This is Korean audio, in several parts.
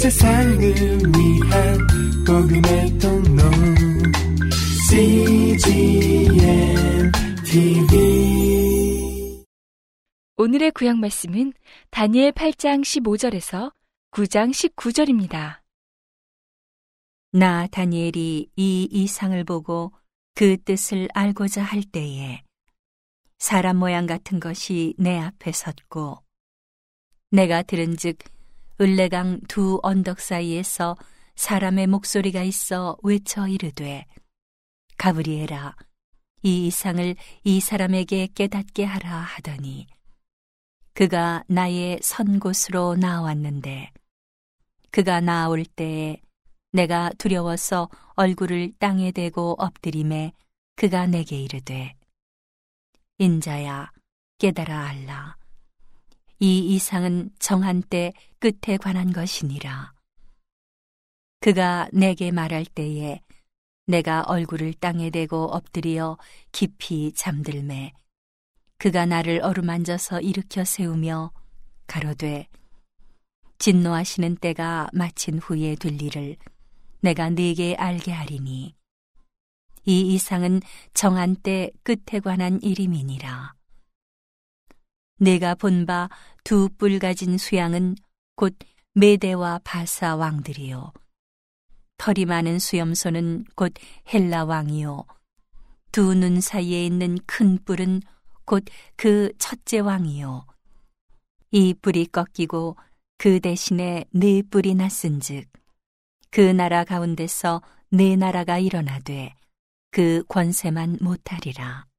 세상을 위한 복음의 통로 CGM TV 오늘의 구약 말씀은 다니엘 8장 15절에서 9장 19절입니다. 나 다니엘이 이 이상을 보고 그 뜻을 알고자 할 때에 사람 모양 같은 것이 내 앞에 섰고 내가 들은즉 을레강 두 언덕 사이에서 사람의 목소리가 있어 외쳐 이르되 가브리엘아 이 이상을 이 사람에게 깨닫게 하라 하더니 그가 나의 선 곳으로 나왔는데 그가 나올 때에 내가 두려워서 얼굴을 땅에 대고 엎드림에 그가 내게 이르되 인자야 깨달아 알라 이 이상은 정한 때 끝에 관한 것이니라 그가 내게 말할 때에 내가 얼굴을 땅에 대고 엎드려 깊이 잠들매 그가 나를 어루만져서 일으켜 세우며 가로되 진노하시는 때가 마친 후에 될 일을 내가 네게 알게 하리니 이 이상은 정한 때 끝에 관한 일임이니라. 내가 본 바 두 뿔 가진 수양은 곧 메대와 바사 왕들이요. 털이 많은 수염소는 곧 헬라 왕이요. 두 눈 사이에 있는 큰 뿔은 곧 그 첫째 왕이요. 이 뿔이 꺾이고 그 대신에 네 뿔이 났은즉 그 나라 가운데서 네 나라가 일어나되 그 권세만 못하리라.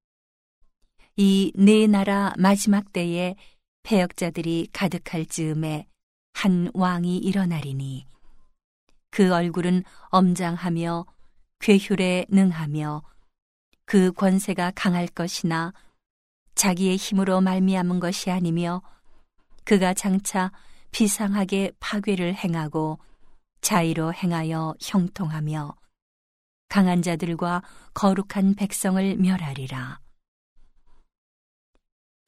이 네 나라 마지막 때에 패역자들이 가득할 즈음에 한 왕이 일어나리니 그 얼굴은 엄장하며 괴휼에 능하며 그 권세가 강할 것이나 자기의 힘으로 말미암은 것이 아니며 그가 장차 비상하게 파괴를 행하고 자의로 행하여 형통하며 강한 자들과 거룩한 백성을 멸하리라.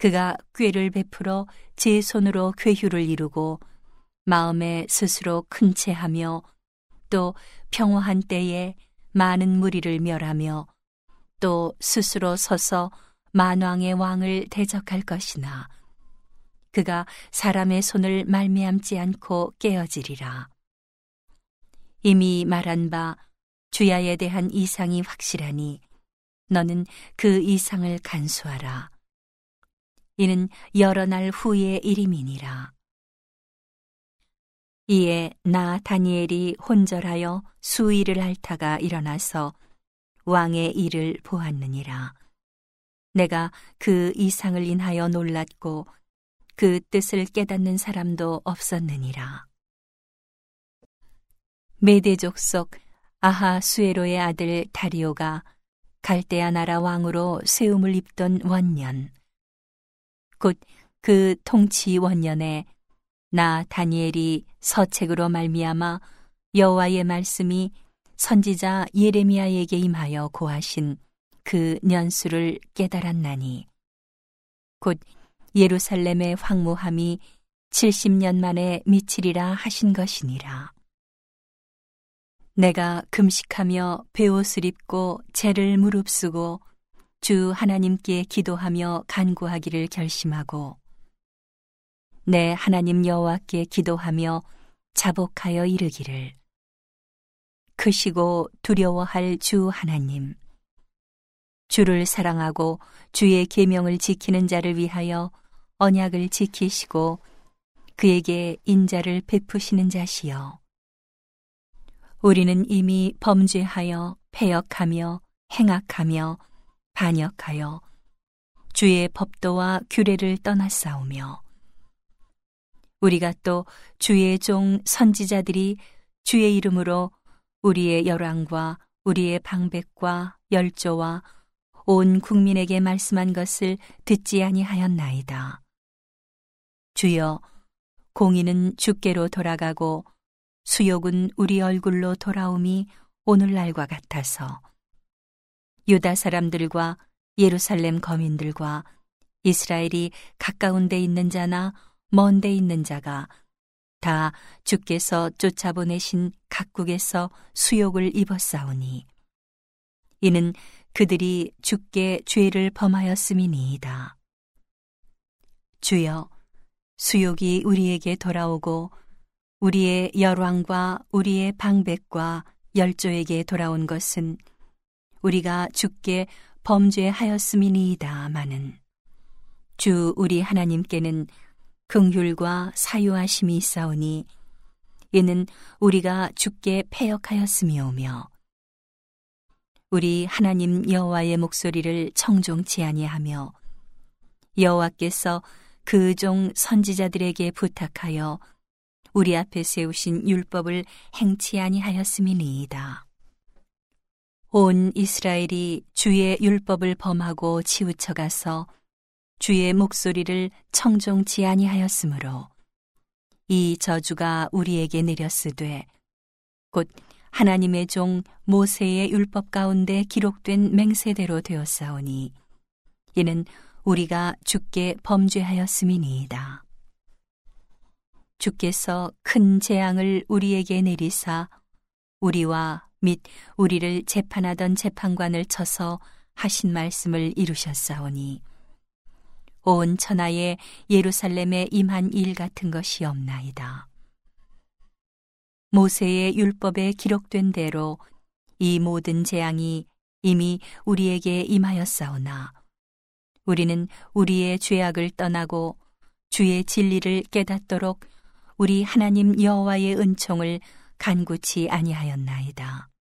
그가 꾀를 베풀어 제 손으로 괴휴를 이루고 마음에 스스로 큰 채하며 또 평화한 때에 많은 무리를 멸하며 또 스스로 서서 만왕의 왕을 대적할 것이나 그가 사람의 손을 말미암지 않고 깨어지리라. 이미 말한 바 주야에 대한 이상이 확실하니 너는 그 이상을 간수하라. 이는 여러 날 후의 일임이니라. 이에 나 다니엘이 혼절하여 수일을 앓다가 일어나서 왕의 일을 보았느니라. 내가 그 이상을 인하여 놀랐고 그 뜻을 깨닫는 사람도 없었느니라. 메대족 속 아하 수에로의 아들 다리오가 갈대아 나라 왕으로 세움을 입던 원년 곧 그 통치 원년에 나 다니엘이 서책으로 말미암아 여호와의 말씀이 선지자 예레미야에게 임하여 고하신 그 년수를 깨달았나니 곧 예루살렘의 황무함이 70년 만에 미치리라 하신 것이니라. 내가 금식하며 베옷을 입고 죄를 무릅쓰고 주 하나님께 기도하며 간구하기를 결심하고 내 하나님 여호와께 기도하며 자복하여 이르기를. 크시고 두려워할 주 하나님 주를 사랑하고 주의 계명을 지키는 자를 위하여 언약을 지키시고 그에게 인자를 베푸시는 자시여 우리는 이미 범죄하여 패역하며 행악하며 반역하여 주의 법도와 규례를 떠났사오며 우리가 또 주의 종 선지자들이 주의 이름으로 우리의 열왕과 우리의 방백과 열조와 온 국민에게 말씀한 것을 듣지 아니하였나이다. 주여, 공의는 주께로 돌아가고 수욕은 우리 얼굴로 돌아옴이 오늘날과 같아서 유다 사람들과 예루살렘 거민들과 이스라엘이 가까운 데 있는 자나 먼 데 있는 자가 다 주께서 쫓아보내신 각국에서 수욕을 입었사오니 이는 그들이 주께 죄를 범하였음이니이다. 주여 수욕이 우리에게 돌아오고 우리의 열왕과 우리의 방백과 열조에게 돌아온 것은 우리가 주께 범죄하였음이니이다마는 주 우리 하나님께는 긍휼과 사유하심이 있사오니 이는 우리가 주께 패역하였음이오며 우리 하나님 여호와의 목소리를 청종치 아니하며 여호와께서 그 종 선지자들에게 부탁하여 우리 앞에 세우신 율법을 행치 아니하였음이니이다. 온 이스라엘이 주의 율법을 범하고 치우쳐 가서 주의 목소리를 청종치 아니하였으므로 이 저주가 우리에게 내렸으되 곧 하나님의 종 모세의 율법 가운데 기록된 맹세대로 되었사오니 이는 우리가 주께 범죄하였음이니이다. 주께서 큰 재앙을 우리에게 내리사 우리와 및 우리를 재판하던 재판관을 쳐서 하신 말씀을 이루셨사오니 온 천하에 예루살렘에 임한 일 같은 것이 없나이다. 모세의 율법에 기록된 대로 이 모든 재앙이 이미 우리에게 임하였사오나 우리는 우리의 죄악을 떠나고 주의 진리를 깨닫도록 우리 하나님 여호와의 은총을 간구치 아니하였나이다.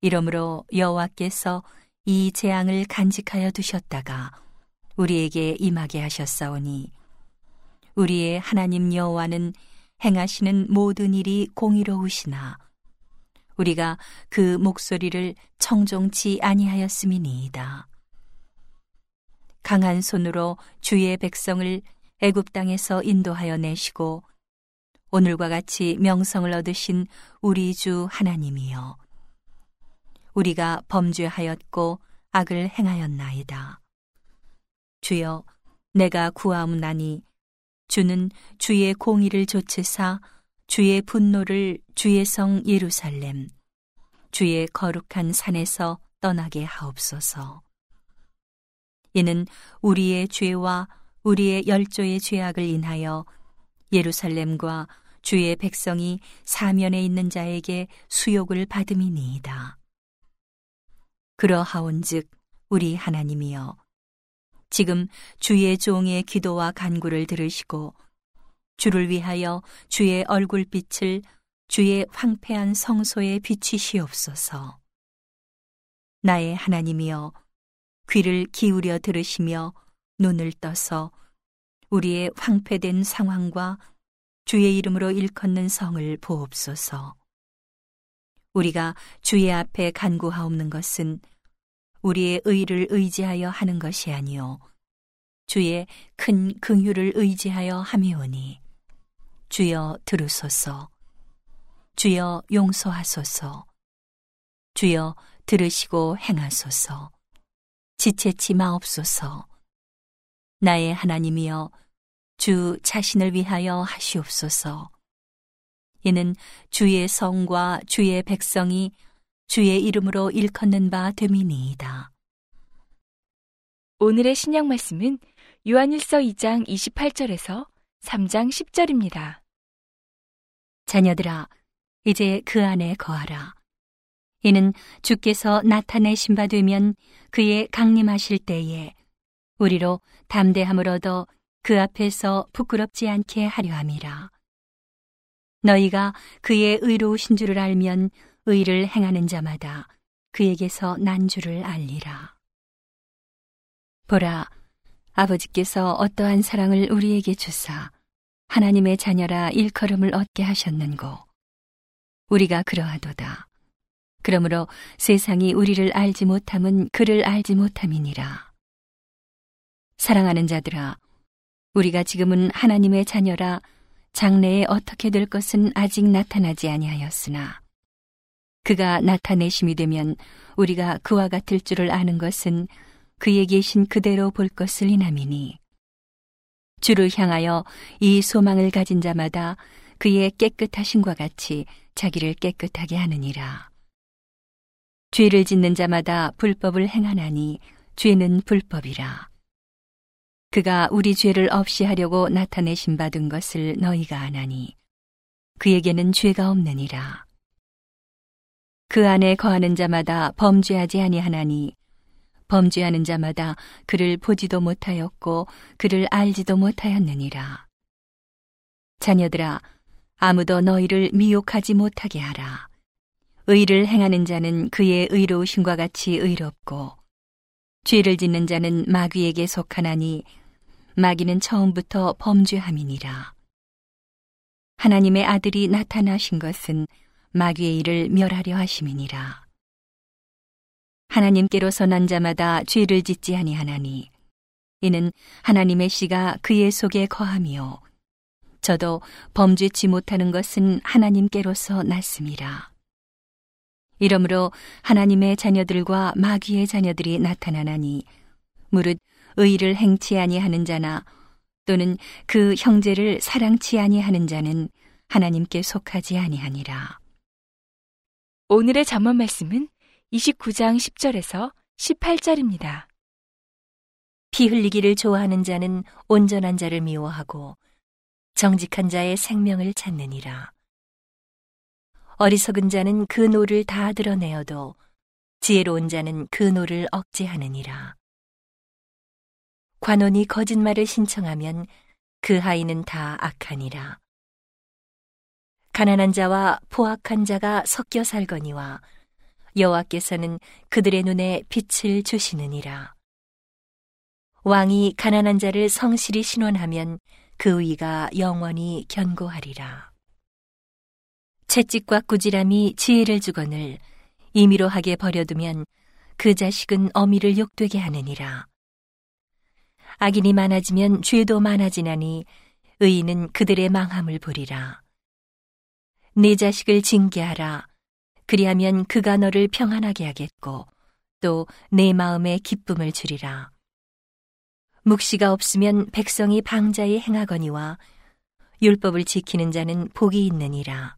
이러므로 여호와께서 이 재앙을 간직하여 두셨다가 우리에게 임하게 하셨사오니 우리의 하나님 여호와는 행하시는 모든 일이 공의로우시나 우리가 그 목소리를 청종치 아니하였음이니이다. 강한 손으로 주의 백성을 애굽 땅에서 인도하여 내시고 오늘과 같이 명성을 얻으신 우리 주 하나님이여 우리가 범죄하였고 악을 행하였나이다. 주여 내가 구하옵나니 주는 주의 공의를 조치사 주의 분노를 주의 성 예루살렘 주의 거룩한 산에서 떠나게 하옵소서. 이는 우리의 죄와 우리의 열조의 죄악을 인하여 예루살렘과 주의 백성이 사면에 있는 자에게 수욕을 받음이니이다. 그러하온즉 우리 하나님이여 지금 주의 종의 기도와 간구를 들으시고 주를 위하여 주의 얼굴빛을 주의 황폐한 성소에 비치시옵소서. 나의 하나님이여 귀를 기울여 들으시며 눈을 떠서 우리의 황폐된 상황과 주의 이름으로 일컫는 성을 보옵소서. 우리가 주의 앞에 간구하옵는 것은 우리의 의를 의지하여 하는 것이 아니요. 주의 큰 긍휼을 의지하여 함이오니. 주여 들으소서. 주여 용서하소서. 주여 들으시고 행하소서. 지체치 마옵소서. 나의 하나님이여 주 자신을 위하여 하시옵소서 이는 주의 성과 주의 백성이 주의 이름으로 일컫는 바 됨이니이다. 오늘의 신약 말씀은 요한일서 2장 28절에서 3장 10절입니다. 자녀들아, 이제 그 안에 거하라. 이는 주께서 나타내신 바 되면 그의 강림하실 때에 우리로 담대함을 얻어 그 앞에서 부끄럽지 않게 하려 함이라. 너희가 그의 의로우신 줄을 알면 의를 행하는 자마다 그에게서 난 줄을 알리라. 보라, 아버지께서 어떠한 사랑을 우리에게 주사 하나님의 자녀라 일컬음을 얻게 하셨는고 우리가 그러하도다. 그러므로 세상이 우리를 알지 못함은 그를 알지 못함이니라. 사랑하는 자들아, 우리가 지금은 하나님의 자녀라 장래에 어떻게 될 것은 아직 나타나지 아니하였으나 그가 나타내심이 되면 우리가 그와 같을 줄을 아는 것은 그에 계신 그대로 볼 것을 인함이니 주를 향하여 이 소망을 가진 자마다 그의 깨끗하신과 같이 자기를 깨끗하게 하느니라. 죄를 짓는 자마다 불법을 행하나니 죄는 불법이라. 그가 우리 죄를 없이 하려고 나타내신 받은 것을 너희가 아나니 그에게는 죄가 없느니라. 그 안에 거하는 자마다 범죄하지 아니하나니 범죄하는 자마다 그를 보지도 못하였고 그를 알지도 못하였느니라. 자녀들아 아무도 너희를 미혹하지 못하게 하라. 의를 행하는 자는 그의 의로우심과 같이 의롭고 죄를 짓는 자는 마귀에게 속하나니 마귀는 처음부터 범죄함이니라. 하나님의 아들이 나타나신 것은 마귀의 일을 멸하려 하심이니라. 하나님께로서 난 자마다 죄를 짓지 아니하나니 이는 하나님의 씨가 그의 속에 거함이요 저도 범죄치 못하는 것은 하나님께로서 났습니다. 이러므로 하나님의 자녀들과 마귀의 자녀들이 나타나나니 무릇 의를 행치 아니하는 자나 또는 그 형제를 사랑치 아니하는 자는 하나님께 속하지 아니하니라. 오늘의 잠언 말씀은 29장 10절에서 18절입니다. 피 흘리기를 좋아하는 자는 온전한 자를 미워하고 정직한 자의 생명을 찾느니라. 어리석은 자는 그 노를 다 드러내어도 지혜로운 자는 그 노를 억제하느니라. 관원이 거짓말을 신청하면 그 하인은 다 악하니라. 가난한 자와 포악한 자가 섞여 살거니와 여호와께서는 그들의 눈에 빛을 주시느니라. 왕이 가난한 자를 성실히 신원하면 그 위가 영원히 견고하리라. 채찍과 꾸지람이 지혜를 주거늘 임의로 하게 버려두면 그 자식은 어미를 욕되게 하느니라. 악인이 많아지면 죄도 많아지나니 의인은 그들의 망함을 보리라. 네 자식을 징계하라. 그리하면 그가 너를 평안하게 하겠고 또 내 마음에 기쁨을 주리라. 묵시가 없으면 백성이 방자에 행하거니와 율법을 지키는 자는 복이 있느니라.